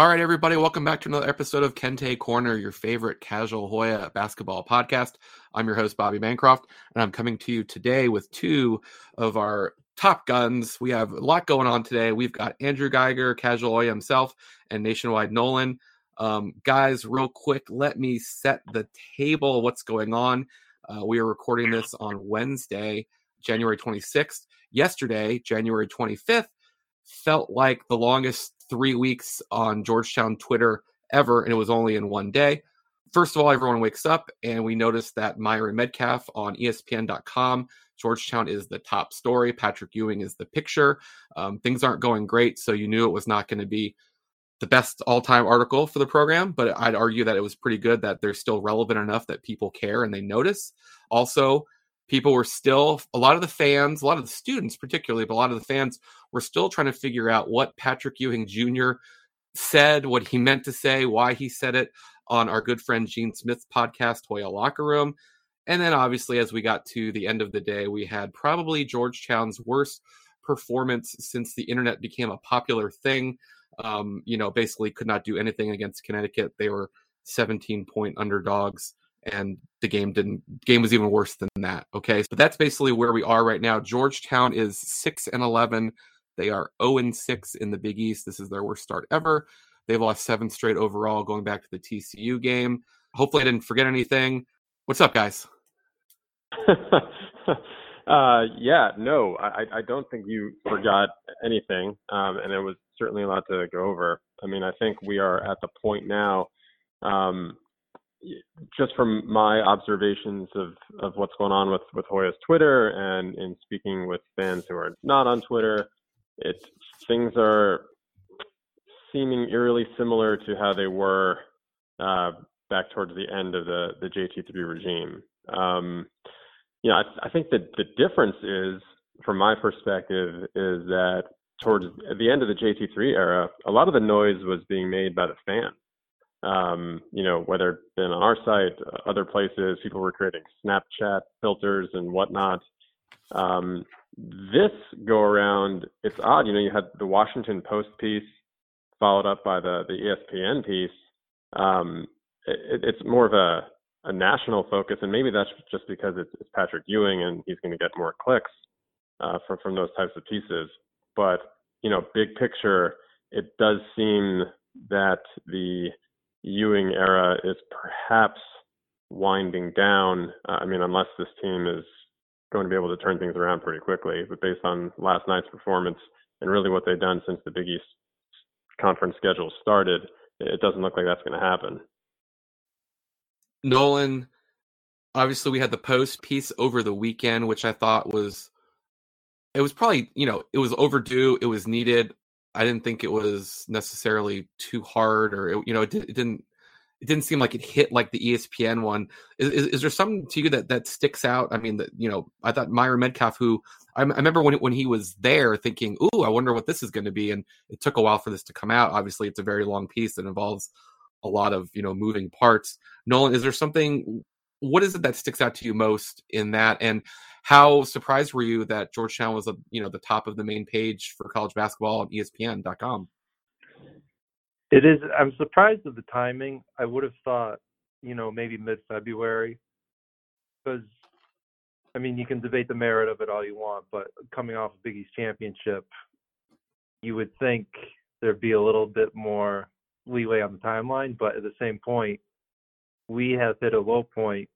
All right, everybody, welcome back to another episode of Kente Corner, your favorite casual Hoya basketball podcast. I'm your host, Bobby Bancroft, and I'm coming to you today with two of our top guns. We have a lot going on today. We've got Andrew Geiger, casual Hoya himself, and Nationwide Nolan. Um, guys, real quick, let me set the table. What's going on? Uh, we are recording this on Wednesday, January 26th. Yesterday, January 25th, felt like the longest three weeks on Georgetown Twitter ever, and it was only in one day. First of all, everyone wakes up and we notice that Myron Medcalf on ESPN.com, Georgetown is the top story. Patrick Ewing is the picture. Um, things aren't going great, so you knew it was not going to be the best all-time article for the program, but I'd argue that it was pretty good that they're still relevant enough that people care and they notice. Also, people were still a lot of the fans, a lot of the students particularly, but a lot of the fans were still trying to figure out what Patrick Ewing Jr. said, what he meant to say, why he said it on our good friend Gene Smith's podcast, Hoya Locker Room. And then obviously, as we got to the end of the day, we had probably Georgetown's worst performance since the internet became a popular thing. Um, you know, basically could not do anything against Connecticut. They were 17 point underdogs and the game didn't game was even worse than that okay? So that's basically where we are right now. Georgetown is 6 and 11 they are 0 and 6 in the big east. This is their worst start ever. They've lost seven straight overall going back to the tcu game. Hopefully i didn't forget anything. What's up guys? Uh, yeah no I, I don't think you forgot anything um, and it was certainly a lot to go over. I mean i think we are at the point now um, just from my observations of, of what's going on with, with Hoya's Twitter and in speaking with fans who are not on Twitter, it things are seeming eerily similar to how they were uh, back towards the end of the, the JT3 regime. Um, you know, I, I think that the difference is, from my perspective, is that towards the end of the JT3 era, a lot of the noise was being made by the fans um, you know, whether it's been on our site, other places, people were creating Snapchat filters and whatnot. Um, this go around, it's odd. You know, you had the Washington Post piece followed up by the the ESPN piece. Um, it, it's more of a a national focus, and maybe that's just because it's, it's Patrick Ewing and he's going to get more clicks uh, from from those types of pieces. But you know, big picture, it does seem that the Ewing era is perhaps winding down. Uh, I mean, unless this team is going to be able to turn things around pretty quickly. But based on last night's performance and really what they've done since the Big East conference schedule started, it doesn't look like that's going to happen. Nolan, obviously, we had the post piece over the weekend, which I thought was it was probably you know it was overdue, it was needed. I didn't think it was necessarily too hard, or it, you know, it, it, didn't. It didn't seem like it hit like the ESPN one. Is, is, is, there something to you that that sticks out? I mean, that you know, I thought Myron Medcalf, who I, I remember when when he was there, thinking, "Ooh, I wonder what this is going to be," and it took a while for this to come out. Obviously, it's a very long piece that involves a lot of you know moving parts. Nolan, is there something? What is it that sticks out to you most in that? And how surprised were you that Georgetown was, a, you know, the top of the main page for college basketball on ESPN.com? It is. I'm surprised at the timing. I would have thought, you know, maybe mid-February, because, I mean, you can debate the merit of it all you want, but coming off a Big East championship, you would think there'd be a little bit more leeway on the timeline. But at the same point, we have hit a low point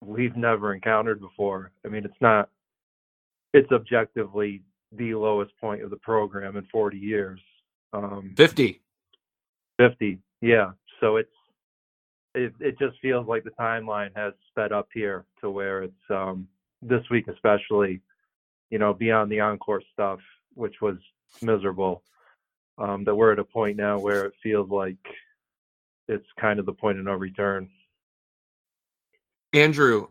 we've never encountered before. I mean, it's not, it's objectively the lowest point of the program in 40 years. Um, 50. 50, yeah. So it's, it, it just feels like the timeline has sped up here to where it's um, this week, especially, you know, beyond the encore stuff, which was miserable. Um, that we're at a point now where it feels like it's kind of the point of no return. Andrew,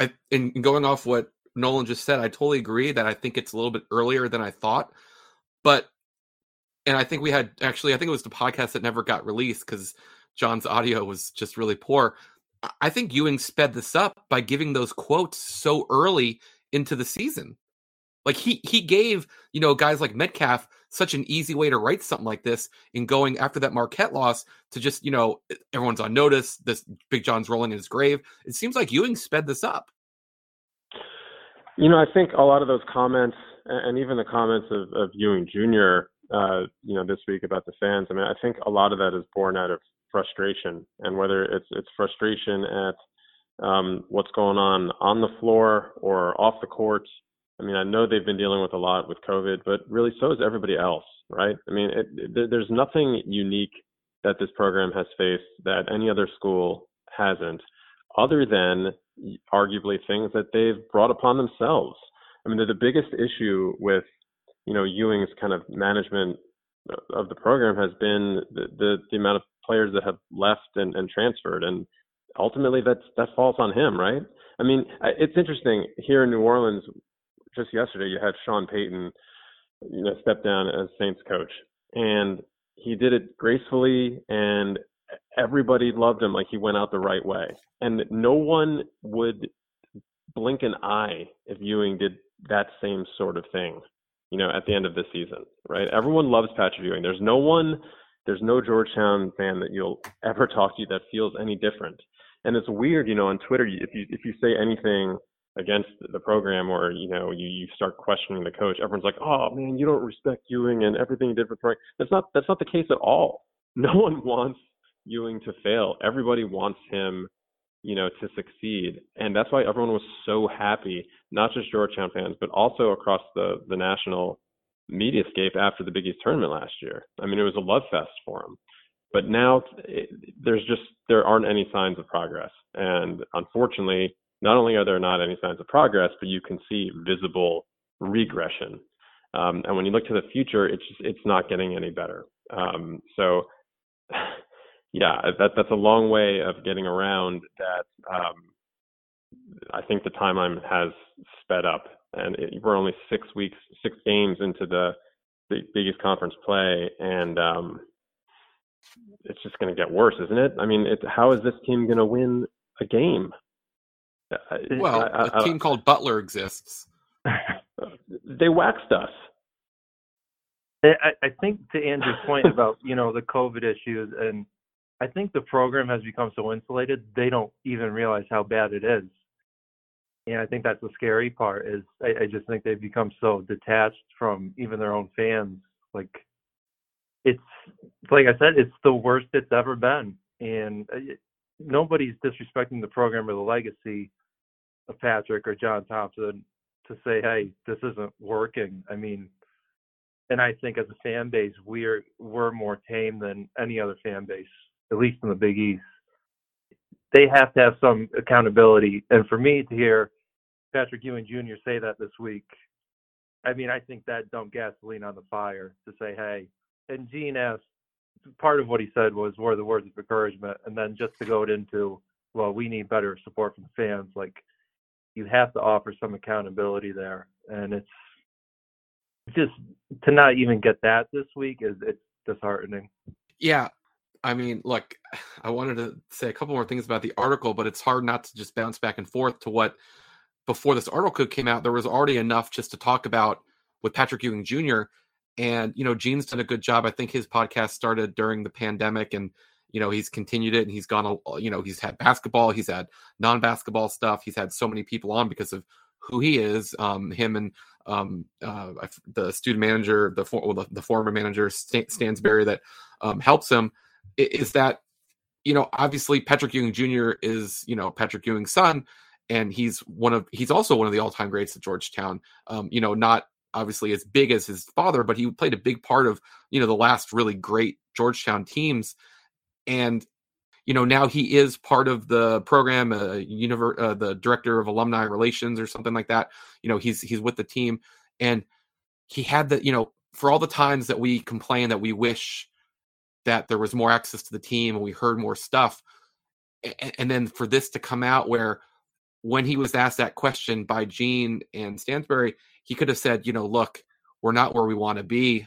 I, in going off what Nolan just said, I totally agree that I think it's a little bit earlier than I thought. But, and I think we had actually, I think it was the podcast that never got released because John's audio was just really poor. I think Ewing sped this up by giving those quotes so early into the season. Like he he gave you know guys like Medcalf such an easy way to write something like this in going after that Marquette loss to just you know everyone's on notice. This Big John's rolling in his grave. It seems like Ewing sped this up. You know, I think a lot of those comments and even the comments of, of Ewing Jr. Uh, you know this week about the fans. I mean, I think a lot of that is born out of frustration, and whether it's it's frustration at um, what's going on on the floor or off the court I mean, I know they've been dealing with a lot with COVID, but really so is everybody else, right? I mean, it, it, there's nothing unique that this program has faced that any other school hasn't, other than arguably things that they've brought upon themselves. I mean, the, biggest issue with, you know, Ewing's kind of management of the program has been the, the, the amount of players that have left and, and transferred. And ultimately that's, that falls on him, right? I mean, it's interesting here in New Orleans, just yesterday you had Sean Payton, you know, step down as Saints coach, and he did it gracefully, and everybody loved him like he went out the right way, and no one would blink an eye if Ewing did that same sort of thing, you know, at the end of the season, right? Everyone loves Patrick Ewing. There's no one, there's no Georgetown fan that you'll ever talk to that feels any different. And it's weird, you know, on Twitter, if you if you say anything against the program or you know you, you start questioning the coach everyone's like oh man you don't respect ewing and everything he did for Troy. that's not that's not the case at all. No one wants ewing to fail. Everybody wants him you know to succeed. And that's why everyone was so happy not just georgetown fans but also across the the national media scape after the big east tournament last year. I mean it was a love fest for him. But now it, there's just there aren't any signs of progress. And unfortunately not only are there not any signs of progress, but you can see visible regression. Um, and when you look to the future, it's just, it's not getting any better. Um, so, yeah, that that's a long way of getting around that. Um, I think the timeline has sped up, and it, we're only six weeks, six games into the, the Big East conference play, and um, it's just going to get worse, isn't it? I mean, it, how is this team going to win a game? Well, I, I, a team called Butler exists. they waxed us. I, I think to Andrew's point about you know the COVID issues, and I think the program has become so insulated they don't even realize how bad it is. And I think that's the scary part is I, I just think they've become so detached from even their own fans. Like it's like I said, it's the worst it's ever been, and uh, nobody's disrespecting the program or the legacy of Patrick or John Thompson to say, hey, this isn't working. I mean, and I think as a fan base, we're we're more tame than any other fan base, at least in the Big East. They have to have some accountability, and for me to hear Patrick Ewing Jr. say that this week, I mean, I think that dumped gasoline on the fire to say, hey. And Gene asked, part of what he said was were the words of encouragement, and then just to go into, well, we need better support from fans. Like you have to offer some accountability there, and it's just to not even get that this week is it's disheartening. Yeah, I mean, look, I wanted to say a couple more things about the article, but it's hard not to just bounce back and forth to what before this article came out, there was already enough just to talk about with Patrick Ewing Jr. And you know, Gene's done a good job. I think his podcast started during the pandemic, and you know he's continued it and he's gone you know he's had basketball he's had non-basketball stuff he's had so many people on because of who he is um him and um uh the student manager the well, the, the, former manager stansberry that um helps him is that you know obviously patrick ewing jr is you know patrick ewing's son and he's one of he's also one of the all-time greats at georgetown um you know not obviously as big as his father but he played a big part of you know the last really great georgetown teams. And you know now he is part of the program uh, univer- uh, the director of alumni relations or something like that. You know he's he's with the team. And he had the you know for all the times that we complain that we wish that there was more access to the team and we heard more stuff and, and then for this to come out where when he was asked that question by Gene and Stansberry, he could have said, you know, look, we're not where we want to be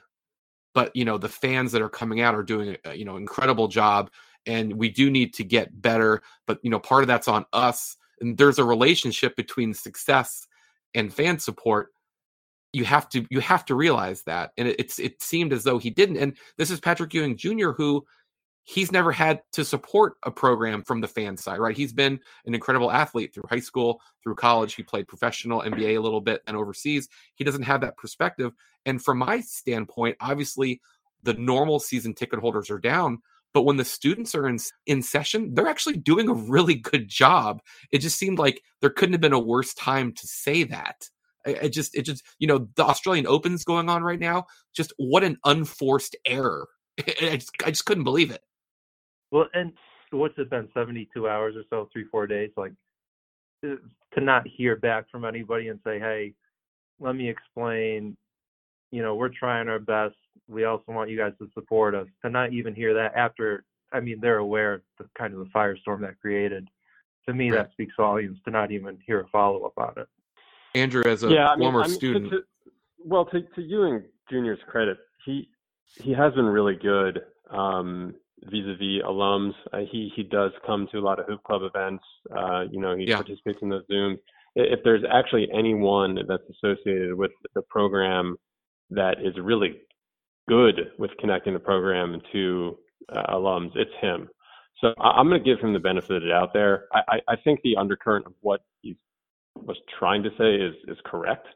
but you know the fans that are coming out are doing a you know incredible job and we do need to get better but you know part of that's on us and there's a relationship between success and fan support. You have to you have to realize that and it, it's it seemed as though he didn't and this is patrick ewing jr who he's never had to support a program from the fan side right he's been an incredible athlete through high school through college he played professional nba a little bit and overseas he doesn't have that perspective and from my standpoint obviously the normal season ticket holders are down but when the students are in in session they're actually doing a really good job it just seemed like there couldn't have been a worse time to say that it just, it just, you know, the Australian Open's going on right now. Just what an unforced error. I just, I just couldn't believe it. Well, and what's it been, 72 hours or so, three, four days? Like, uh, to not hear back from anybody and say, hey, let me explain, you know, we're trying our best. We also want you guys to support us. To not even hear that after, I mean, they're aware of the kind of the firestorm that created. To me, right. that speaks volumes to not even hear a follow up on it. Andrew, as a yeah, former I mean, student. To, to, well, to, to Ewing Jr.'s credit, he he has been really good um, vis-a-vis alums. Uh, he he does come to a lot of hoop club events. Uh, you know, he yeah. participates in those Zooms. If there's actually anyone that's associated with the program that is really good with connecting the program to uh, alums, it's him. So I'm going to give him the benefit of the doubt there. I, I think the undercurrent of what he was trying to say is is correct.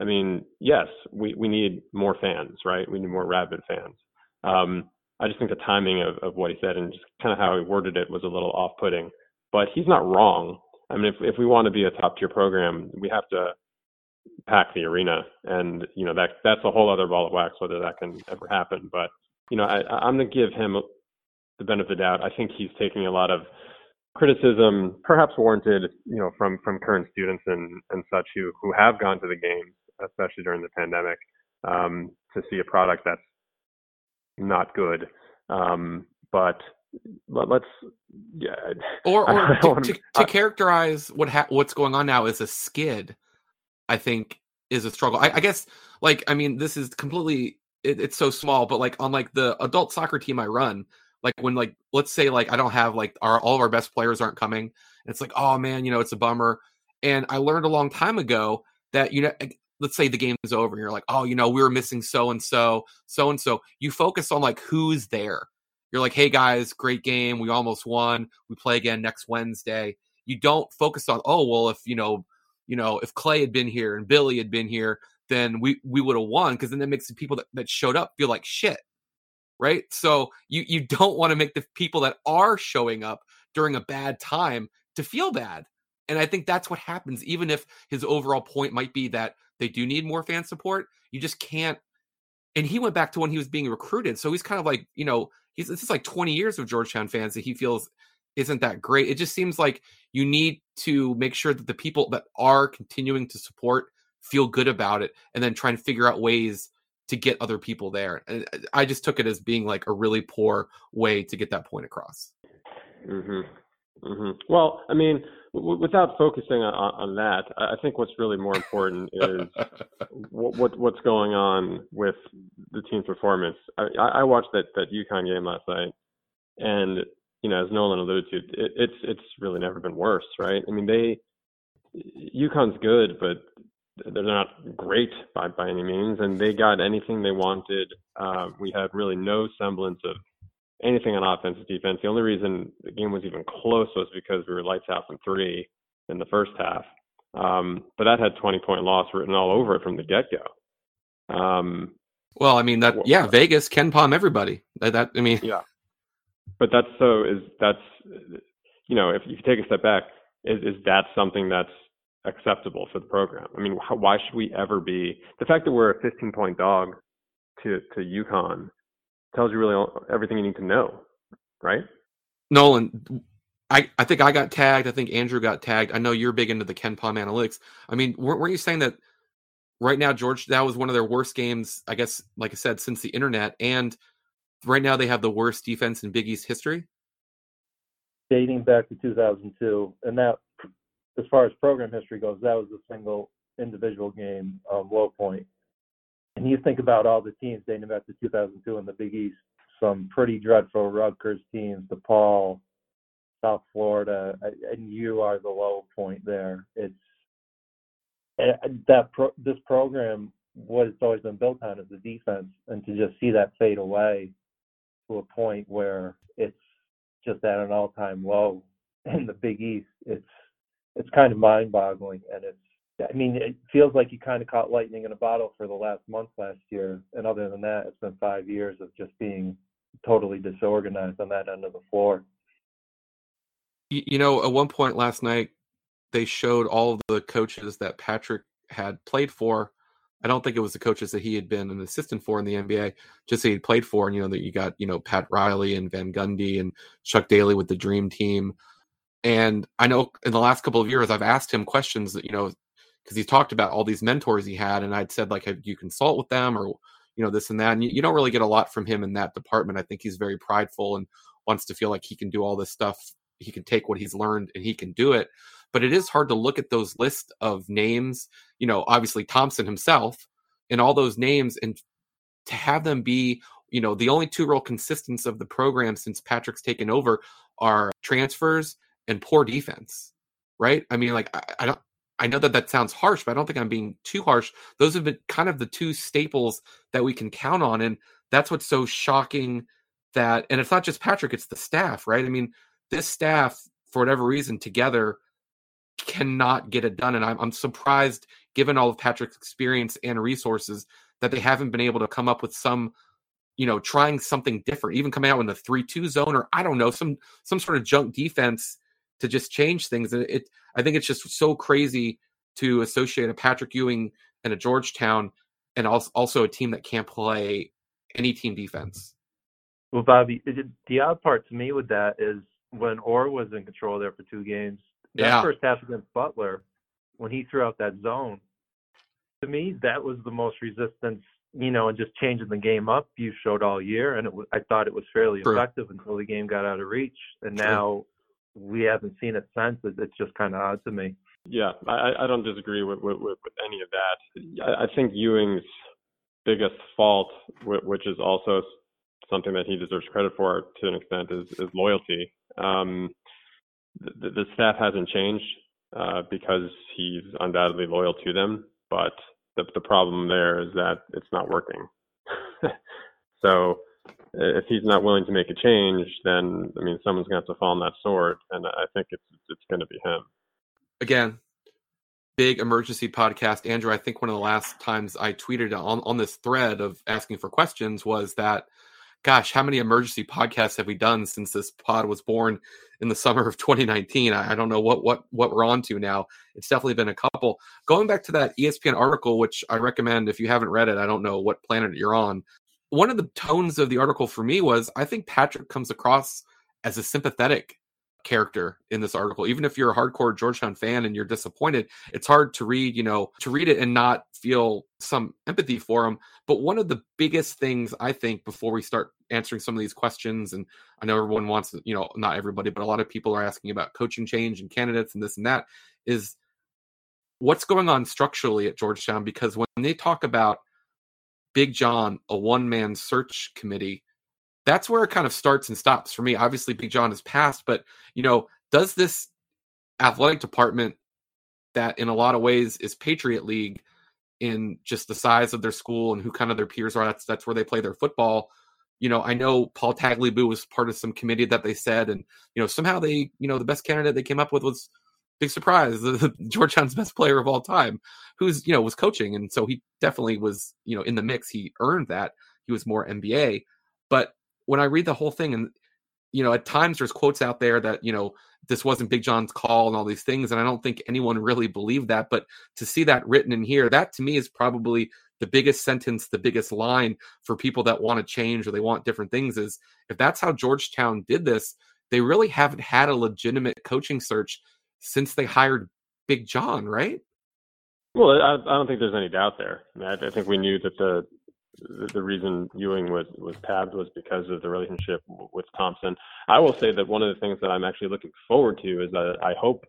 I mean, yes, we, we need more fans, right? We need more rabid fans. Um, I just think the timing of, of what he said and just kind of how he worded it was a little off putting. But he's not wrong. I mean, if if we want to be a top tier program, we have to pack the arena, and you know that that's a whole other ball of wax whether that can ever happen. But you know, I, I'm going to give him the benefit of the doubt. I think he's taking a lot of criticism, perhaps warranted, you know, from from current students and and such who who have gone to the games, especially during the pandemic, um, to see a product that's not good. Um, but let's yeah or or to, to, to, characterize what ha- what's going on now as a skid i think is a struggle I, I guess like i mean this is completely it, it's so small but like on like the adult soccer team i run like when like let's say like I don't have like our all of our best players aren't coming. it's like, oh man, you know, it's a bummer. And I learned a long time ago that you know let's say the game is over and you're like, oh, you know, we were missing so and so, so and so. You focus on like who's there. You're like, hey guys, great game. We almost won. We play again next Wednesday. You don't focus on, oh, well, if you know, you know, if Clay had been here and Billy had been here, then we we would have won because then that makes the people that, that showed up feel like shit right? So you you don't want to make the people that are showing up during a bad time to feel bad. And I think that's what happens even if his overall point might be that they do need more fan support, you just can't and he went back to when he was being recruited. So he's kind of like, you know, he's this is like 20 years of Georgetown fans that he feels isn't that great. It just seems like you need to make sure that the people that are continuing to support feel good about it and then try and figure out ways to get other people there. And I just took it as being like a really poor way to get that point across. Mhm. Mhm. Well, I mean, w- without focusing on, on, that, I think what's really more important is what, what, what's going on with the team's performance. I, I watched that that UConn game last night, and you know, as Nolan alluded to, it, it's it's really never been worse, right? I mean, they UConn's good, but they're not great by by any means, and they got anything they wanted. Uh, we had really no semblance of anything on offense and defense. The only reason the game was even close was because we were lights out from three in the first half. Um, but that had 20 point loss written all over it from the get go. Um, well, I mean that, yeah, Vegas can palm everybody. That, that I mean, yeah. But that's so is that's you know if you take a step back, is is that something that's acceptable for the program. I mean, why should we ever be the fact that we're a 15 point dog to to UConn tells you really everything you need to know, right? Nolan, I, I think I got tagged. I think Andrew got tagged. I know you're big into the KenPom analytics. I mean, weren't, weren't you saying that right now, George, that was one of their worst games, I guess, like I said, since the internet. And right now they have the worst defense in Big East history? Dating back to 2002. And that as far as program history goes, that was a single individual game um, low point. And you think about all the teams dating back to 2002 in the Big East, some pretty dreadful Rutgers teams, DePaul, South Florida, and you are the low point there. It's eh, that pro, this program what it's always been built on is the defense, and to just see that fade away to a point where it's just at an all-time low in the Big East, it's it's kind of mind-boggling, and it's I mean, it feels like you kind of caught lightning in a bottle for the last month last year, and other than that, it's been five years of just being totally disorganized on that end of the floor. You know, at one point last night, they showed all of the coaches that Patrick had played for. I don't think it was the coaches that he had been an assistant for in the NBA, just that he played for. And, you know, that you got, you know, Pat Riley and Van Gundy and Chuck Daly with the Dream Team. And I know in the last couple of years, I've asked him questions that, you know, because he talked about all these mentors he had. And I'd said, like, have you consult with them or, you know, this and that. And you, you don't really get a lot from him in that department. I think he's very prideful and wants to feel like he can do all this stuff. He can take what he's learned and he can do it but it is hard to look at those list of names you know obviously thompson himself and all those names and to have them be you know the only two real consistents of the program since patrick's taken over are transfers and poor defense right i mean like I, I, don't i know that that sounds harsh but i don't think i'm being too harsh those have been kind of the two staples that we can count on and that's what's so shocking that and it's not just patrick it's the staff right i mean this staff for whatever reason together cannot get it done. And I'm, I'm surprised, given all of Patrick's experience and resources, that they haven't been able to come up with some, you know, trying something different, even coming out in the three-two zone or I don't know, some some sort of junk defense to just change things. And it, I think it's just so crazy to associate a Patrick Ewing and a Georgetown, and also a team that can't play any team defense. Well, Bobby, the odd part to me with that is when Orr was in control there for two games, that yeah. first half against Butler, when he threw out that zone, to me that was the most resistance, you know, and just changing the game up you showed all year, and it I thought it was fairly True. effective until the game got out of reach, and True. now we haven't seen it since. It's just kind of odd to me. Yeah, I, I don't disagree with, with, with, any of that. I, I think Ewing's biggest fault, which is also something that he deserves credit for to an extent, is, is loyalty. Um, the, the staff hasn't changed uh, because he's undoubtedly loyal to them, but the, the problem there is that it's not working. so Uh, if he's not willing to make a change, then I mean someone's going to have to fall on that sword, and I think it's it's going to be him. Again, big emergency podcast. Andrew, I think one of the last times I tweeted on, on this thread of asking for questions was that, gosh, how many emergency podcasts have we done since this pod was born in the summer of 2019? I, I don't know what what what we're on to now. It's definitely been a couple. Going back to that ESPN article, which I recommend if you haven't read it, I don't know what planet you're on. One of the tones of the article for me was I think Patrick comes across as a sympathetic character in this article. Even if you're a hardcore Georgetown fan and you're disappointed, it's hard to read, you know, to read it and not feel some empathy for him. But one of the biggest things I think before we start answering some of these questions, and I know everyone wants, you know, not everybody, but a lot of people are asking about coaching change and candidates and this and that, is what's going on structurally at Georgetown? Because when they talk about Big John, a one man search committee, that's where it kind of starts and stops for me. Obviously, Big John has passed, but you know, does this athletic department that in a lot of ways is Patriot League in just the size of their school and who kind of their peers are, that's that's where they play their football. You know, I know Paul Tagliabue was part of some committee that they said, and you know, somehow they, you know, the best candidate they came up with was big surprise, the, Georgetown's best player of all time, who's you know was coaching, and so he definitely was you know in the mix. He earned that. He was more NBA, but when I read the whole thing, and you know, at times there's quotes out there that you know this wasn't Big John's call and all these things, and I don't think anyone really believed that. But to see that written in here, that to me is probably the biggest sentence, the biggest line for people that want to change or they want different things. Is if that's how Georgetown did this, they really haven't had a legitimate coaching search since they hired Big John, right? Well, I, I don't think there's any doubt there. I, mean, I, I think we knew that the the, the reason Ewing was was tabbed was because of the relationship with Thompson. I will say that one of the things that I'm actually looking forward to is that I hope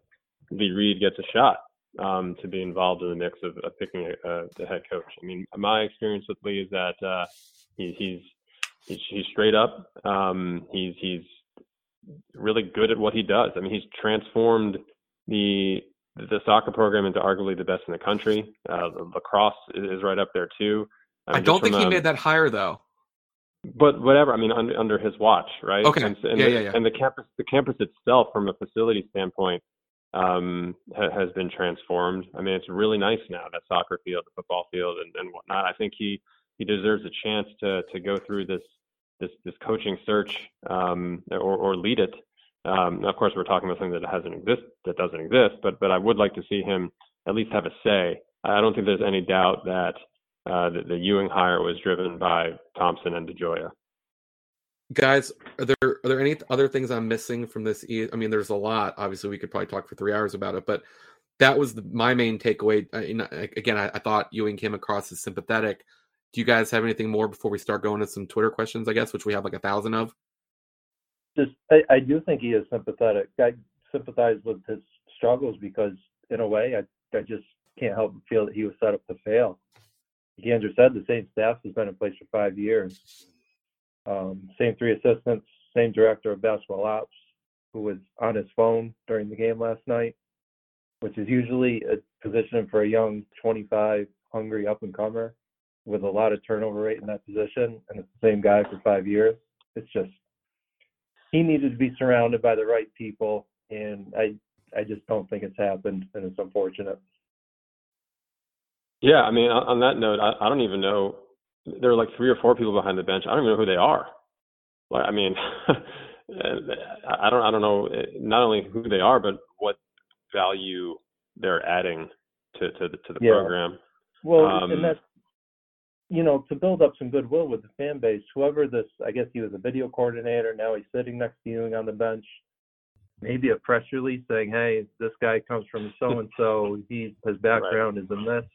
Lee Reed gets a shot um, to be involved in the mix of, of picking a, a, the head coach. I mean, my experience with Lee is that uh, he, he's he's he's straight up. Um, he's he's really good at what he does. I mean, he's transformed the the soccer program is arguably the best in the country. Uh, lacrosse is right up there too. I, I don't think he made that higher though. But whatever, I mean, under, under his watch, right? Okay. And, and yeah, the, yeah, yeah. And the campus, the campus itself, from a facility standpoint, um, ha, has been transformed. I mean, it's really nice now that soccer field, the football field, and, and whatnot. I think he he deserves a chance to to go through this this this coaching search um, or or lead it. Um, of course, we're talking about something that hasn't exist that doesn't exist, but but I would like to see him at least have a say. I don't think there's any doubt that uh, the, the Ewing hire was driven by Thompson and DeGioia. Guys, are there are there any other things I'm missing from this? I mean, there's a lot. Obviously, we could probably talk for three hours about it, but that was the, my main takeaway. again, I, I, thought Ewing came across as sympathetic. Do you guys have anything more before we start going to some Twitter questions? I guess, which we have like a thousand of. Just, I, I do think he is sympathetic. I sympathize with his struggles because, in a way, I I just can't help but feel that he was set up to fail. Like Andrew said, the same staff has been in place for five years um, same three assistants, same director of basketball ops, who was on his phone during the game last night, which is usually a position for a young 25 hungry up and comer with a lot of turnover rate in that position, and it's the same guy for five years. It's just he needed to be surrounded by the right people, and I I just don't think it's happened, and it's unfortunate. Yeah, I mean, on that note, I, I don't even know there are like three or four people behind the bench. I don't even know who they are. Like, I mean, I don't, I don't know not only who they are, but what value they're adding to to the, to the yeah. program. Well, um, and that's you know to build up some goodwill with the fan base. Whoever this, I guess he was a video coordinator. Now he's sitting next to Ewing on the bench. Maybe a press release saying, "Hey, this guy comes from so and so. He his background right. is in this."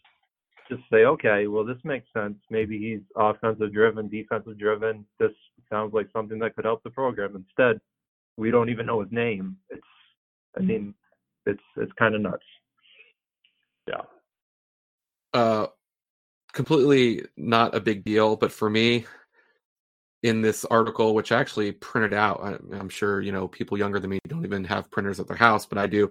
just say, okay, well, this makes sense. Maybe he's offensive driven, defensive driven. This sounds like something that could help the program. Instead, we don't even know his name. It's, I mean, it's it's kind of nuts. Yeah. Uh, completely not a big deal, but for me, in this article, which I actually printed out, I, I'm sure you know people younger than me don't even have printers at their house, but I do.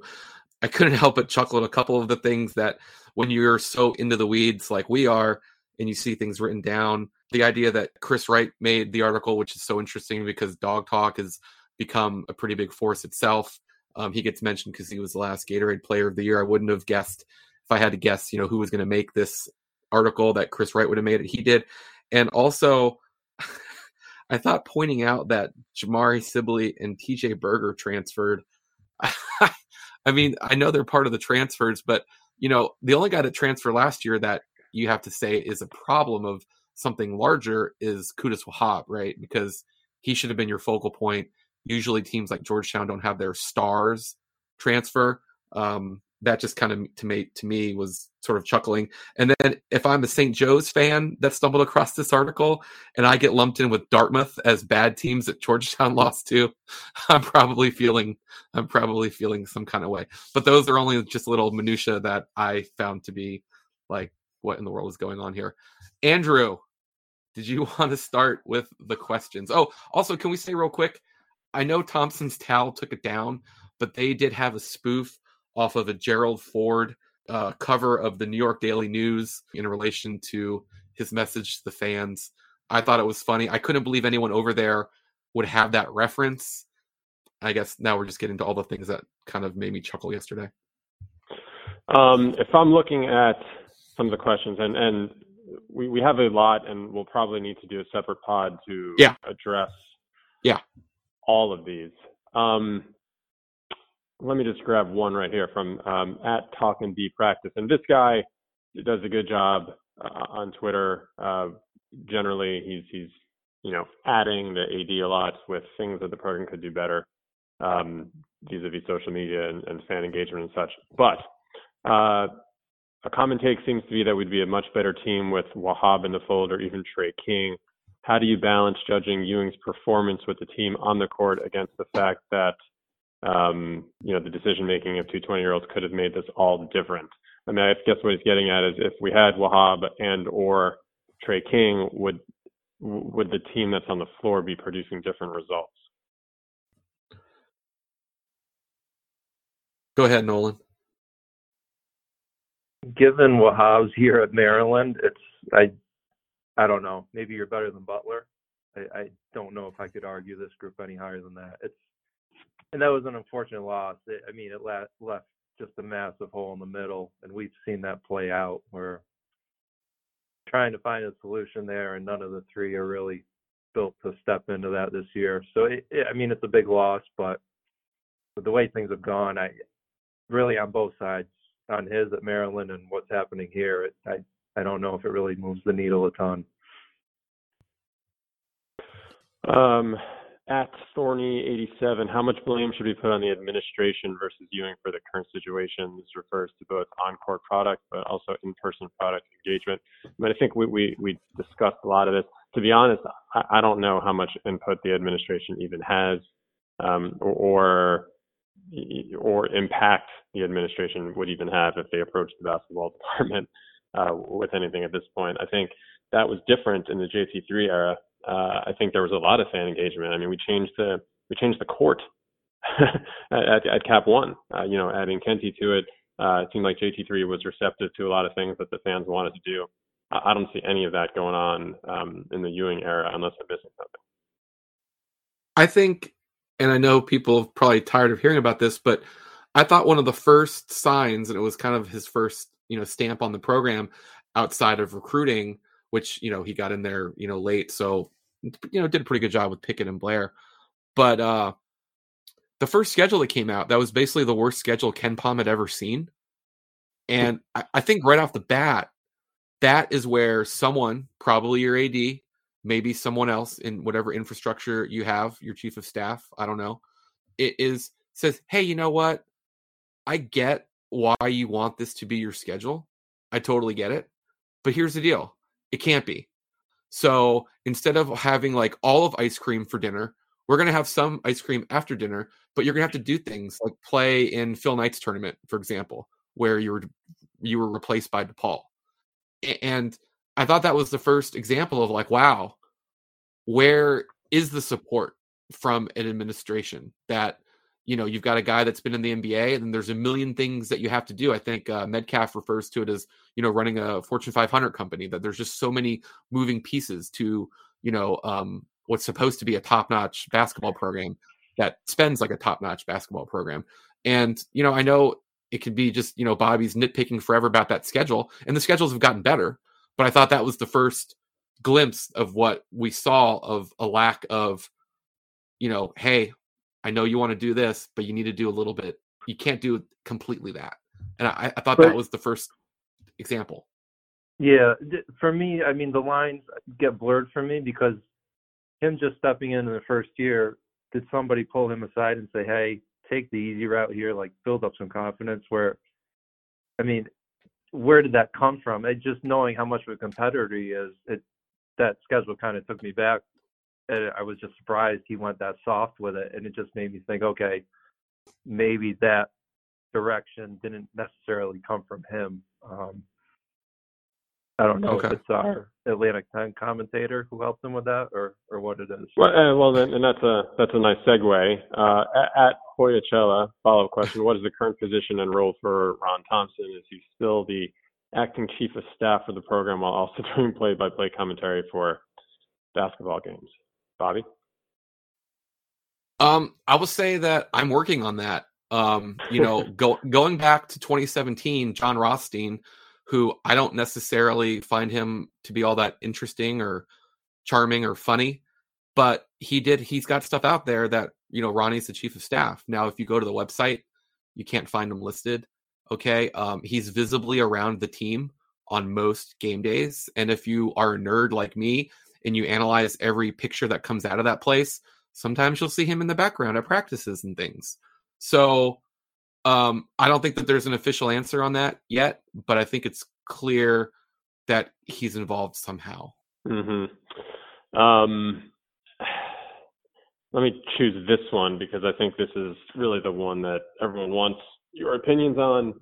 I couldn't help but chuckle at a couple of the things that when you're so into the weeds like we are and you see things written down, the idea that Chris Wright made the article, which is so interesting because dog talk has become a pretty big force itself. Um, he gets mentioned because he was the last Gatorade Player of the Year. I wouldn't have guessed if I had to guess, you know, who was going to make this article that Chris Wright would have made it. He did, and also. I thought pointing out that Jamari Sibley and TJ Berger transferred I mean, I know they're part of the transfers, but you know, the only guy that transferred last year that you have to say is a problem of something larger is Qudus Wahab, right? Because he should have been your focal point. Usually, teams like Georgetown don't have their stars transfer. Um, that just kind of to me to me was sort of chuckling. And then if I'm a St. Joe's fan that stumbled across this article and I get lumped in with Dartmouth as bad teams that Georgetown lost to, I'm probably feeling I'm probably feeling some kind of way. But those are only just little minutia that I found to be like what in the world is going on here. Andrew, did you want to start with the questions? Oh, also can we say real quick, I know Thompson's towel took it down, but they did have a spoof off of a Gerald Ford uh, cover of the New York Daily News in relation to his message to the fans. I thought it was funny. I couldn't believe anyone over there would have that reference. I guess now we're just getting to all the things that kind of made me chuckle yesterday. Um, if I'm looking at some of the questions, and and we, we have a lot, and we'll probably need to do a separate pod to yeah. address yeah all of these. Um, let me just grab one right here from um, at Talk and B Practice, and this guy does a good job uh, on Twitter. Uh, generally, he's he's you know adding the AD a lot with things that the program could do better um, vis-a-vis social media and, and, fan engagement and such. But uh, a common take seems to be that we'd be a much better team with Wahab in the fold or even Tre King. How do you balance judging Ewing's performance with the team on the court against the fact that um, you know, the decision making of two 20 year olds could have made this all different. I mean, I guess what he's getting at is if we had Wahab and or Tre King, would would the team that's on the floor be producing different results? Go ahead, Nolan. given Wahab's here at Maryland, it's I I don't know. Maybe you're better than Butler. I, I don't know if I could argue this group any higher than that. It's and that was an unfortunate loss. It, I mean, it left, left just a massive hole in the middle, and we've seen that play out. We're trying to find a solution there, and none of the three are really built to step into that this year. So it, it, I mean, it's a big loss, but the way things have gone, I really on both sides, on his at Maryland and what's happening here, it, I I don't know if it really moves the needle a ton. Um, at Thorny87, how much blame should we put on the administration versus Ewing for the current situation? This refers to both on-court product, but also in-person product engagement. But I think we, we, we discussed a lot of this. To be honest, I, I don't know how much input the administration even has, um, or, or impact the administration would even have if they approached the basketball department uh, with anything at this point. I think that was different in the JT3 era uh, I think there was a lot of fan engagement. I mean, we changed the we changed the court at, at Cap One. Uh, you know, adding Kente to it. Uh, it seemed like JT3 was receptive to a lot of things that the fans wanted to do. I, I don't see any of that going on um, in the Ewing era unless I'm missing something. I think, and I know people are probably tired of hearing about this, but I thought one of the first signs, and it was kind of his first, you know, stamp on the program outside of recruiting, which you know he got in there you know late, so you know did a pretty good job with Pickett and Blair. But uh the first schedule that came out, that was basically the worst schedule KenPom had ever seen. And I, I think right off the bat, that is where someone, probably your AD, maybe someone else in whatever infrastructure you have, your chief of staff, I don't know, it is says, hey, you know what? I get why you want this to be your schedule. I totally get it. But here's the deal it can't be. So instead of having like all of ice cream for dinner, we're going to have some ice cream after dinner, but you're going to have to do things like play in Phil Knight's tournament, for example, where you were you were replaced by DePaul. And I thought that was the first example of like, wow, where is the support from an administration that you know you've got a guy that's been in the NBA and there's a million things that you have to do. I think uh, Medcalf refers to it as you know running a Fortune 500 company that there's just so many moving pieces to you know um, what's supposed to be a top-notch basketball program that spends like a top-notch basketball program. And you know I know it could be just you know Bobby's nitpicking forever about that schedule, and the schedules have gotten better. But I thought that was the first glimpse of what we saw of a lack of you know hey I know you want to do this, but you need to do a little bit. You can't do completely that. And I, I thought but, that was the first example. Yeah, for me, I mean, the lines get blurred for me because him just stepping in in the first year, did somebody pull him aside and say, "Hey, take the easy route here, like build up some confidence"? Where, I mean, where did that come from? It just knowing how much of a competitor he is, it that schedule kind of took me back and I was just surprised he went that soft with it, and it just made me think, okay, maybe that direction didn't necessarily come from him. Um, I don't know okay. if it's our Atlantic Time commentator who helped him with that, or or what it is. Well, uh, well, then, and that's a that's a nice segue. Uh, at, at Hoyachella, follow up question: What is the current position and role for Ron Thompson? Is he still the acting chief of staff for the program while also doing play-by-play commentary for basketball games? Bobby? Um, I will say that I'm working on that. Um, you know, go, going back to 2017, Jon Rothstein, who I don't necessarily find him to be all that interesting or charming or funny, but he did. He's got stuff out there that you know Ronnie's the chief of staff. Now, if you go to the website, you can't find him listed. Okay, um, he's visibly around the team on most game days, and if you are a nerd like me, and you analyze every picture that comes out of that place, sometimes you'll see him in the background at practices and things. So um, I don't think that there's an official answer on that yet, but I think it's clear that he's involved somehow. Mm-hmm. Um, let me choose this one because I think this is really the one that everyone wants your opinions on.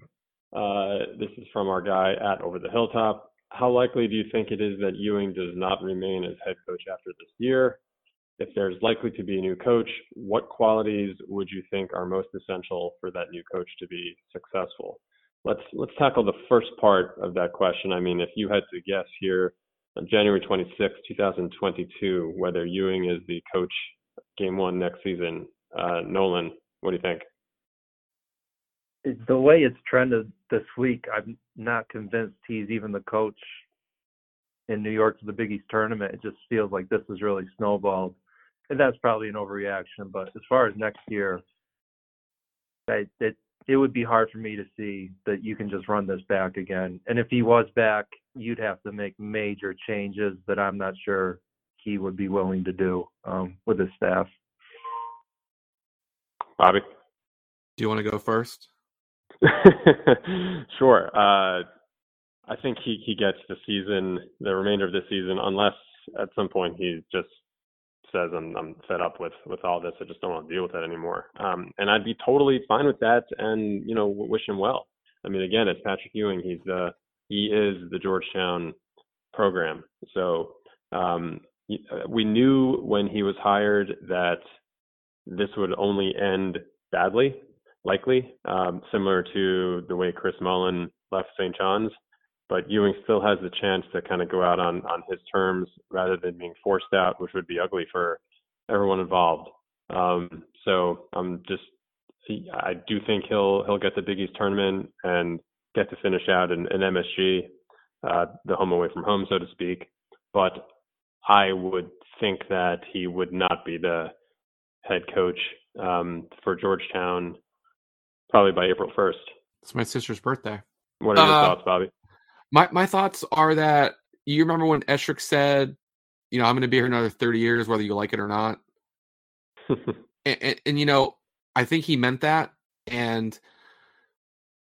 Uh, this is from our guy at Over the Hilltop how likely do you think it is that Ewing does not remain as head coach after this year? If there's likely to be a new coach, what qualities would you think are most essential for that new coach to be successful? let's let's tackle the first part of that question. I mean, if you had to guess here on January 26, 2022, whether Ewing is the coach game one next season, uh, Nolan, what do you think? The way it's trended this week, I'm not convinced he's even the coach in New York for the Big East tournament. It just feels like this has really snowballed, and that's probably an overreaction. But as far as next year, I, it it would be hard for me to see that you can just run this back again. And if he was back, you'd have to make major changes that I'm not sure he would be willing to do um, with his staff. Bobby, do you want to go first? sure. Uh, I think he he gets the season, the remainder of the season, unless at some point he just says I'm I'm fed up with with all this. I just don't want to deal with it anymore. Um, and I'd be totally fine with that, and you know, wish him well. I mean, again, it's Patrick Ewing. He's the he is the Georgetown program. So um, we knew when he was hired that this would only end badly, likely, um, similar to the way Chris Mullin left St. John's but Ewing still has the chance to kind of go out on on his terms rather than being forced out, which would be ugly for everyone involved. Um, so I'm just I do think he'll he'll get the Big East tournament and get to finish out in, in MSG, uh, the home away from home, so to speak. But I would think that he would not be the head coach um, for Georgetown probably by April 1st. It's my sister's birthday. What are your uh, thoughts, Bobby? My my thoughts are that you remember when Esherick said, you know, I'm going to be here another 30 years, whether you like it or not. and, and, and, you know, I think he meant that. And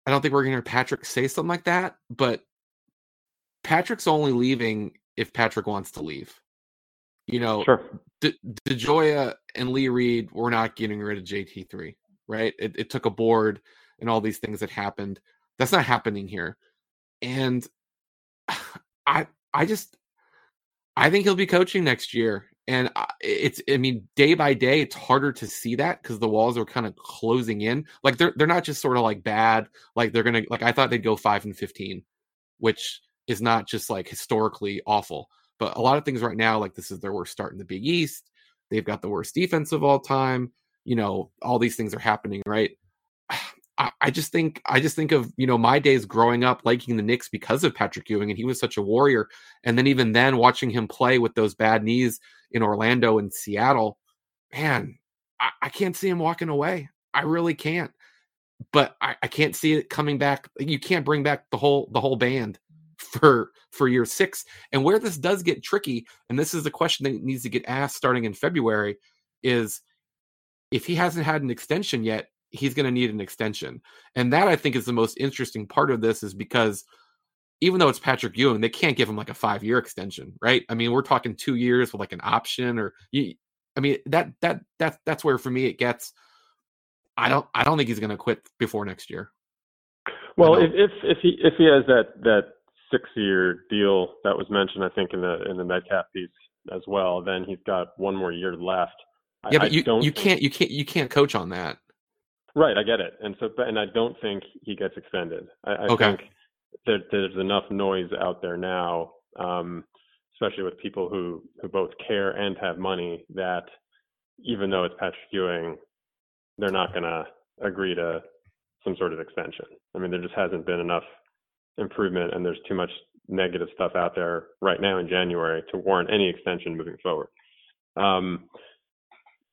I don't think we're going to hear Patrick say something like that. But Patrick's only leaving if Patrick wants to leave. You know, sure. De- DeGioia and Lee Reed were not getting rid of JT3, right? It, it took a board and all these things that happened. That's not happening here. And I I just I think he'll be coaching next year. And it's, I mean, day by day, it's harder to see that because the walls are kind of closing in. Like they're they're not just sort of like bad. Like they're gonna like I thought they'd go five and fifteen, which is not just like historically awful. But a lot of things right now, like this is their worst start in the Big East. They've got the worst defense of all time. You know, all these things are happening, right? I, I just think I just think of you know my days growing up liking the Knicks because of Patrick Ewing and he was such a warrior. And then even then watching him play with those bad knees in Orlando and Seattle, man, I, I can't see him walking away. I really can't. But I, I can't see it coming back. You can't bring back the whole the whole band for for year six. And where this does get tricky, and this is the question that needs to get asked starting in February, is if he hasn't had an extension yet, he's going to need an extension. And that I think is the most interesting part of this is because even though it's Patrick Ewing, they can't give him like a five year extension, right? I mean, we're talking two years with like an option, or you, I mean that that that that's where for me it gets. I don't I don't think he's going to quit before next year. Well, if, if if he if he has that that six year deal that was mentioned, I think in the in the Medcalf piece as well, then he's got one more year left. Yeah, I, but you you can't you can't you can't coach on that. Right, I get it, and so, and I don't think he gets extended. I, I okay. think that there's enough noise out there now, um, especially with people who who both care and have money, that even though it's Patrick Ewing, they're not going to agree to some sort of extension. I mean, there just hasn't been enough improvement, and there's too much negative stuff out there right now in January to warrant any extension moving forward. Um,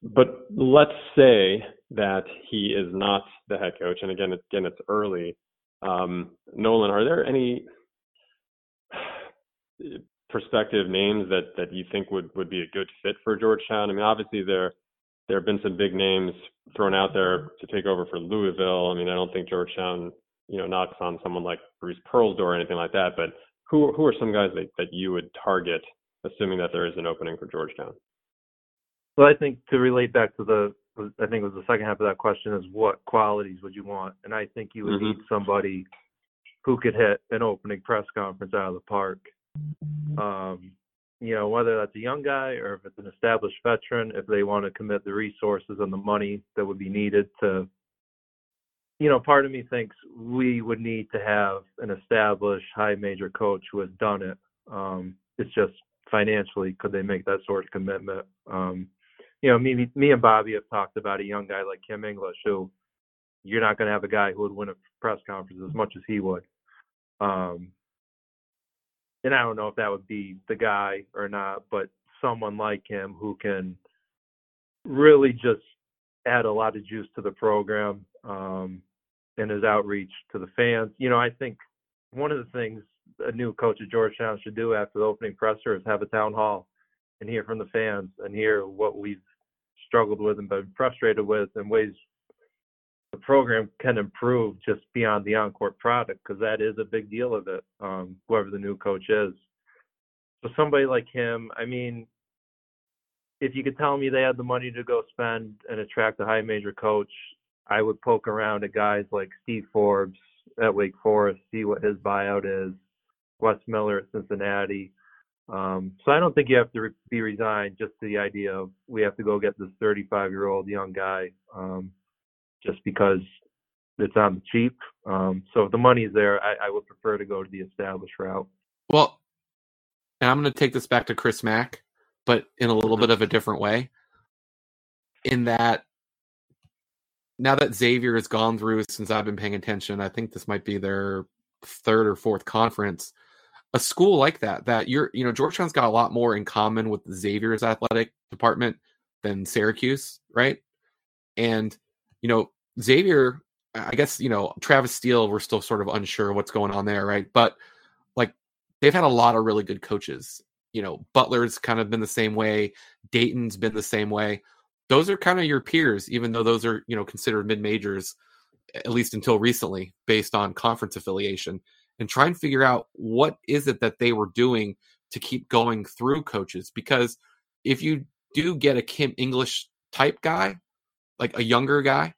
but let's say that he is not the head coach, and again, again, it's early. Um, Nolan, are there any prospective names that that you think would would be a good fit for Georgetown? I mean, obviously there there have been some big names thrown out there to take over for Louisville. I mean, I don't think Georgetown, you know, knocks on someone like Bruce Pearl's door or anything like that. But who who are some guys that, that you would target, assuming that there is an opening for Georgetown? Well, I think to relate back to the, I think it was the second half of that question is what qualities would you want? And I think you would mm-hmm. need somebody who could hit an opening press conference out of the park. Um, you know, whether that's a young guy or if it's an established veteran, if they want to commit the resources and the money that would be needed to, you know, part of me thinks we would need to have an established high major coach who has done it. Um, it's just financially, could they make that sort of commitment? Um, you know, me, me and Bobby have talked about a young guy like Kim English, who you're not going to have a guy who would win a press conference as much as he would. Um, and I don't know if that would be the guy or not, but someone like him who can really just add a lot of juice to the program um, and his outreach to the fans. You know, I think one of the things a new coach at Georgetown should do after the opening presser is have a town hall and hear from the fans and hear what we've struggled with and been frustrated with and ways the program can improve just beyond the on-court product because that is a big deal of it. Um, whoever the new coach is, so somebody like him, I mean, if you could tell me they had the money to go spend and attract a high major coach, I would poke around at guys like Steve Forbes at Wake Forest, see what his buyout is, Wes Miller at Cincinnati. Um, so I don't think you have to re- be resigned just to the idea of we have to go get this 35 year old young guy um, just because it's on the cheap. Um, so if the money's there, I, I would prefer to go to the established route. Well, and I'm going to take this back to Chris Mack, but in a little bit of a different way. In that, now that Xavier has gone through since I've been paying attention, I think this might be their third or fourth conference. A school like that, that you're, you know, Georgetown's got a lot more in common with Xavier's athletic department than Syracuse, right? And, you know, Xavier, I guess, you know, Travis Steele, we're still sort of unsure what's going on there, right? But like they've had a lot of really good coaches. You know, Butler's kind of been the same way, Dayton's been the same way. Those are kind of your peers, even though those are, you know, considered mid majors, at least until recently, based on conference affiliation. And try and figure out what is it that they were doing to keep going through coaches. Because if you do get a Kim English type guy, like a younger guy,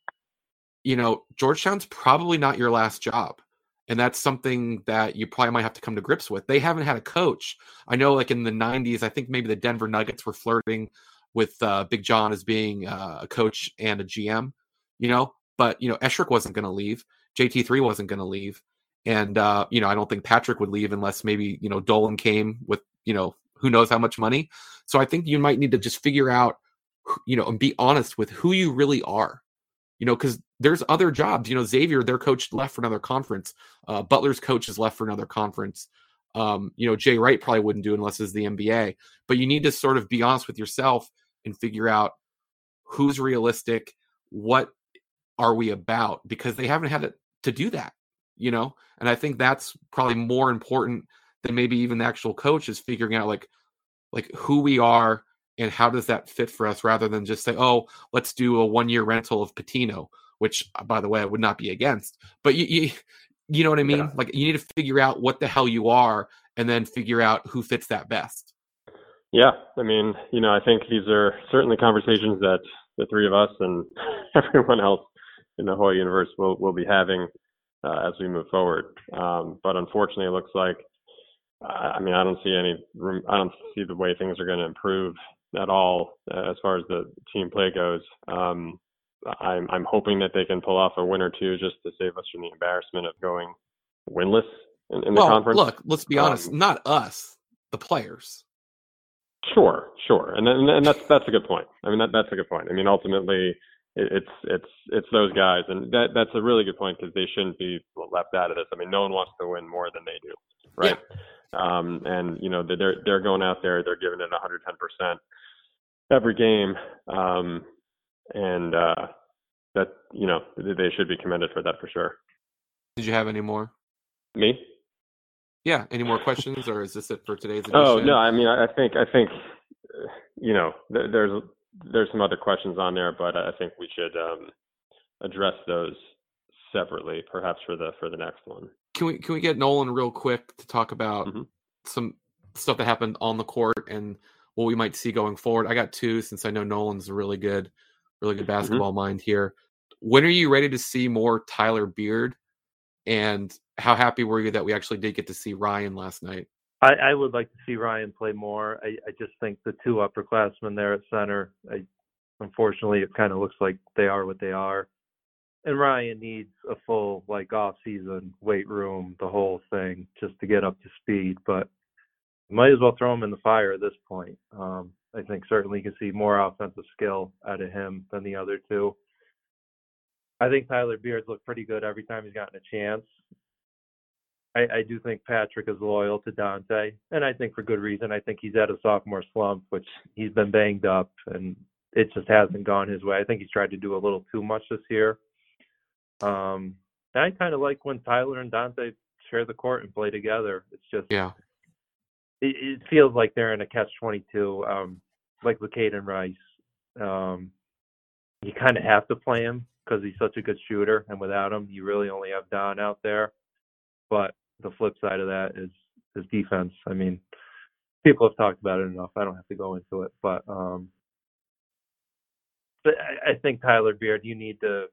you know, Georgetown's probably not your last job. And that's something that you probably might have to come to grips with. They haven't had a coach. I know, like in the 90s, I think maybe the Denver Nuggets were flirting with uh, Big John as being uh, a coach and a GM, you know, but, you know, Esherick wasn't going to leave. JT3 wasn't going to leave. And, uh, you know, I don't think Patrick would leave unless maybe, you know, Dolan came with, you know, who knows how much money. So I think you might need to just figure out, you know, and be honest with who you really are you know, because there's other jobs. You know, Xavier, their coach left for another conference. Uh, Butler's coach is left for another conference. Um, you know, Jay Wright probably wouldn't do unless it's the NBA. But you need to sort of be honest with yourself and figure out who's realistic, what are we about, because they haven't had it to do that. You know, and I think that's probably more important than maybe even the actual coach is figuring out like like who we are and how does that fit for us rather than just say oh let's do a one year rental of Pitino which uh, by the way i would not be against but you you, you know what i mean? Yeah. like you need to figure out what the hell you are and then figure out who fits that best. Yeah i mean you know i think these are certainly conversations that the three of us and everyone else in the whole universe will, will be having uh, as we move forward um, but unfortunately it looks like I mean, I don't see any room. I don't see the way things are going to improve at all uh, as far as the team play goes. Um, I'm I'm hoping that they can pull off a win or two just to save us from the embarrassment of going winless in, in the well, conference. Look, let's be honest, um, not us, the players. Sure, sure, and and, and that's that's a good point. I mean, that that's a good point. I mean, ultimately, it's it's it's those guys, and that that's a really good point because they shouldn't be left out of this. I mean, no one wants to win more than they do, right? Yeah. Um, and you know they're they're going out there, they're giving it 110 percent every game, um, and uh, that you know they should be commended for that for sure. Did you have any more? Me? Yeah. Any more questions, or is this it for today's edition? Oh no, I mean I think I think you know there's there's some other questions on there, but I think we should um, address those separately, perhaps for the for the next one. Can we can we get Nolan real quick to talk about mm-hmm. some stuff that happened on the court and what we might see going forward? I got two since I know Nolan's a really good, really good mm-hmm. basketball mm-hmm. mind here. When are you ready to see more Tyler Beard? And how happy were you that we actually did get to see Ryan last night? I, I would like to see Ryan play more. I, I just think the two upperclassmen there at center, I, unfortunately, it kind of looks like they are what they are. and Ryan needs a full like off season weight room, the whole thing, just to get up to speed. But might as well throw him in the fire at this point. Um, I think certainly you can see more offensive skill out of him than the other two. I think Tyler Beard's looked pretty good every time he's gotten a chance. I, I do think Patrick is loyal to Dante, and I think for good reason. I think he's at a sophomore slump, which he's been banged up, and it just hasn't gone his way. I think he's tried to do a little too much this year. Um, I kind of like when Tyler and Dante share the court and play together. It's just yeah, it, it feels like they're in a catch twenty two. Um, like with Kaiden Rice, um, you kind of have to play him because he's such a good shooter, and without him, you really only have Don out there. But the flip side of that is his defense. I mean, people have talked about it enough. I don't have to go into it, but um, but I, I think Tyler Beard, you need to,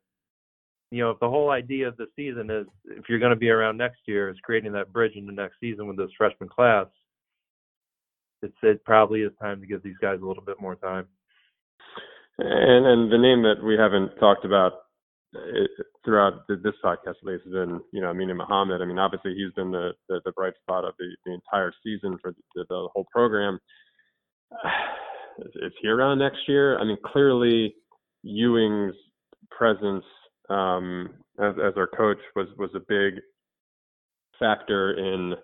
you know, if the whole idea of the season is if you're going to be around next year, is creating that bridge into next season with this freshman class. It's it probably is time to give these guys a little bit more time. And and the name that we haven't talked about it, throughout this podcast at least has been, you know, Aminu Mohammed. I mean, obviously he's been the, the, the bright spot of the, the entire season for the, the whole program. Is he around next year? I mean, clearly Ewing's presence um, as, as our coach was was a big factor in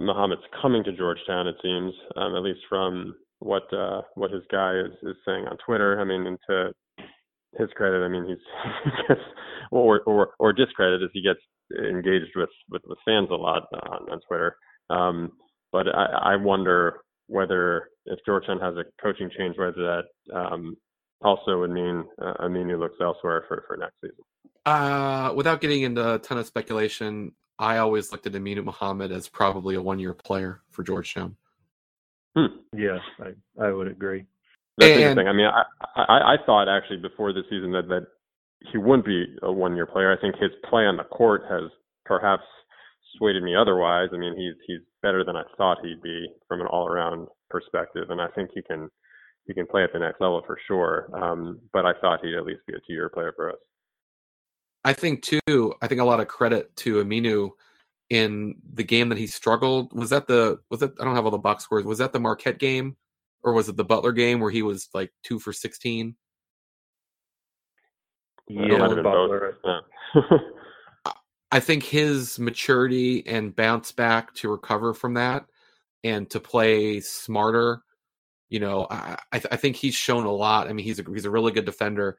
Mohammed's coming to Georgetown. It seems, um, at least from what uh, what his guy is, is saying on Twitter. I mean, and to his credit, I mean he's or or or discredit as he gets engaged with with, with fans a lot on, on Twitter. Um, but I, I wonder whether if Georgetown has a coaching change, whether that um, also would mean uh, Aminu looks elsewhere for, for next season. Uh, without getting into a ton of speculation, I always looked at Aminu Mohammed as probably a one year player for Georgetown. Hmm. Yes, I, I would agree. That's and, interesting. I mean, I, I, I thought actually before the season that, that he wouldn't be a one year player. I think his play on the court has perhaps swayed me otherwise. I mean, he's he's better than I thought he'd be from an all around perspective, and I think he can he can play at the next level for sure. Um, but I thought he'd at least be a two year player for us. I think too. I think a lot of credit to Aminu in the game that he struggled. Was that the was that I don't have all the box scores. Was that the Marquette game, or was it the Butler game where he was like two for sixteen? Yeah, Butler. I think his maturity and bounce back to recover from that and to play smarter. You know, I, I, th- I think he's shown a lot. I mean, he's a he's a really good defender,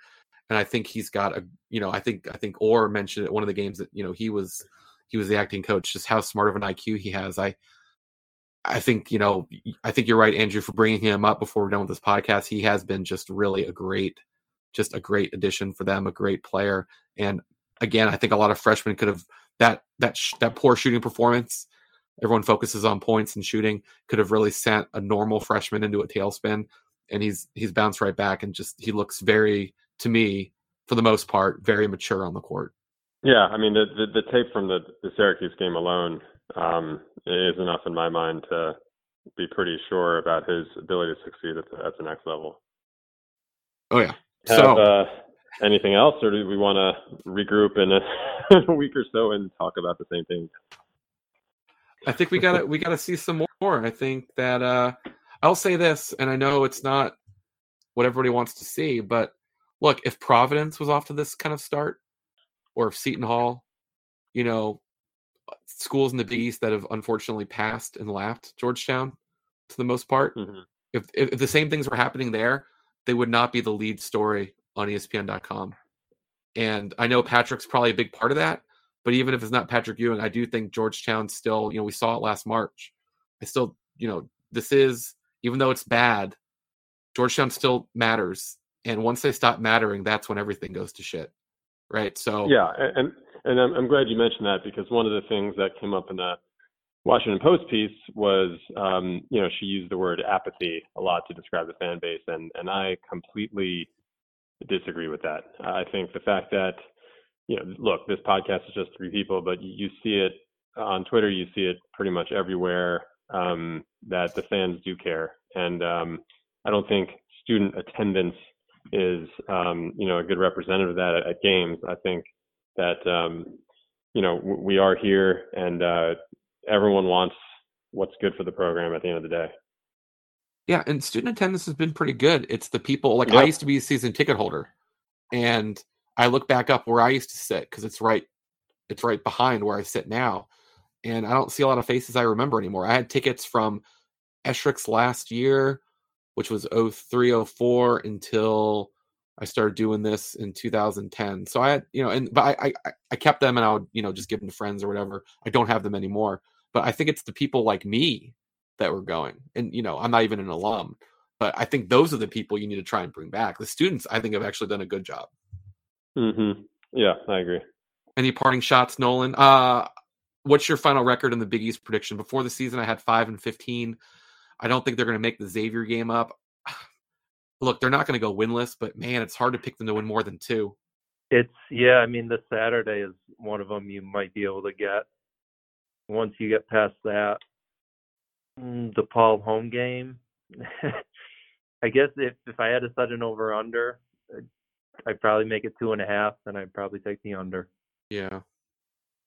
and I think he's got a you know I think I think Orr mentioned it one of the games that you know he was he was the acting coach just how smart of an IQ he has. I I think you know I think you're right, Andrew, for bringing him up before we're done with this podcast. He has been just really a great just a great addition for them, a great player. And again, I think a lot of freshmen could have that that sh- that poor shooting performance. Everyone focuses on points and shooting. Could have really sent a normal freshman into a tailspin, and he's he's bounced right back and just he looks very to me for the most part very mature on the court. Yeah, I mean the the, the tape from the, the Syracuse game alone um, is enough in my mind to be pretty sure about his ability to succeed at the, at the next level. Oh yeah, have so, uh, anything else, or do we want to regroup in a, a, week or so and talk about the same thing? I think we gotta we gotta see some more. I think that uh, I'll say this, and I know it's not what everybody wants to see, but look, if Providence was off to this kind of start, or if Seton Hall, you know, schools in the Big East that have unfortunately passed and lapped Georgetown to the most part, mm-hmm. if, if if the same things were happening there, they would not be the lead story on ESPN.com. And I know Patrick's probably a big part of that, but even if it's not Patrick Ewing, I do think Georgetown still, you know, we saw it last March. I still, you know, this is, even though it's bad, Georgetown still matters. And once they stop mattering, that's when everything goes to shit. Right. So, yeah. And, and I'm, I'm glad you mentioned that because one of the things that came up in the Washington Post piece was, um, you know, she used the word apathy a lot to describe the fan base, and and I completely disagree with that. I think the fact that, you know, look, this podcast is just three people, but you see it on Twitter, you see it pretty much everywhere um, that the fans do care, and um, I don't think student attendance is um, you know a good representative of that at, at games. I think that um, you know w- we are here, and uh, everyone wants what's good for the program at the end of the day. Yeah, and student attendance has been pretty good. It's the people like I used to be a season ticket holder, and I look back up where I used to sit because it's right, it's right behind where I sit now, and I don't see a lot of faces I remember anymore. I had tickets from Esherick's last year, which was 03, 04 until I started doing this in 2010. So I had, you know, and but I I, I kept them and I would you know just give them to friends or whatever. I don't have them anymore, but I think it's the people like me that were going, and you know I'm not even an alum, but I think those are the people you need to try and bring back. The students I think have actually done a good job. Mm-hmm. Yeah, I agree. Any parting shots, Nolan? Uh, what's your final record in the Big East prediction? Before the season, I had five and fifteen. I don't think they're going to make the Xavier game up. Look, they're not going to go winless, but man, it's hard to pick them to win more than two. It's yeah. I mean, this Saturday is one of them you might be able to get. Once you get past that, Mm, DePaul home game. I guess if if I had to set an over under, I'd probably make it two and a half, and I'd probably take the under. Yeah.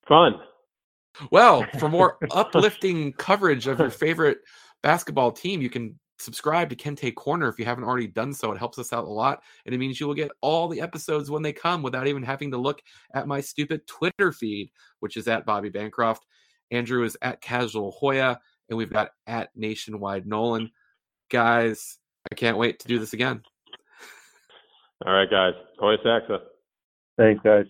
Fun. Well, for more uplifting coverage of your favorite basketball team, you can subscribe to Kente Corner if you haven't already done so. It helps us out a lot, and it means you will get all the episodes when they come without even having to look at my stupid Twitter feed, which is at Bobby Bancroft. Andrew is at Casual Hoya, and we've got at Nationwide Nolan. Guys, I can't wait to do this again. All right, guys. Hoya Saxa. Thanks, guys.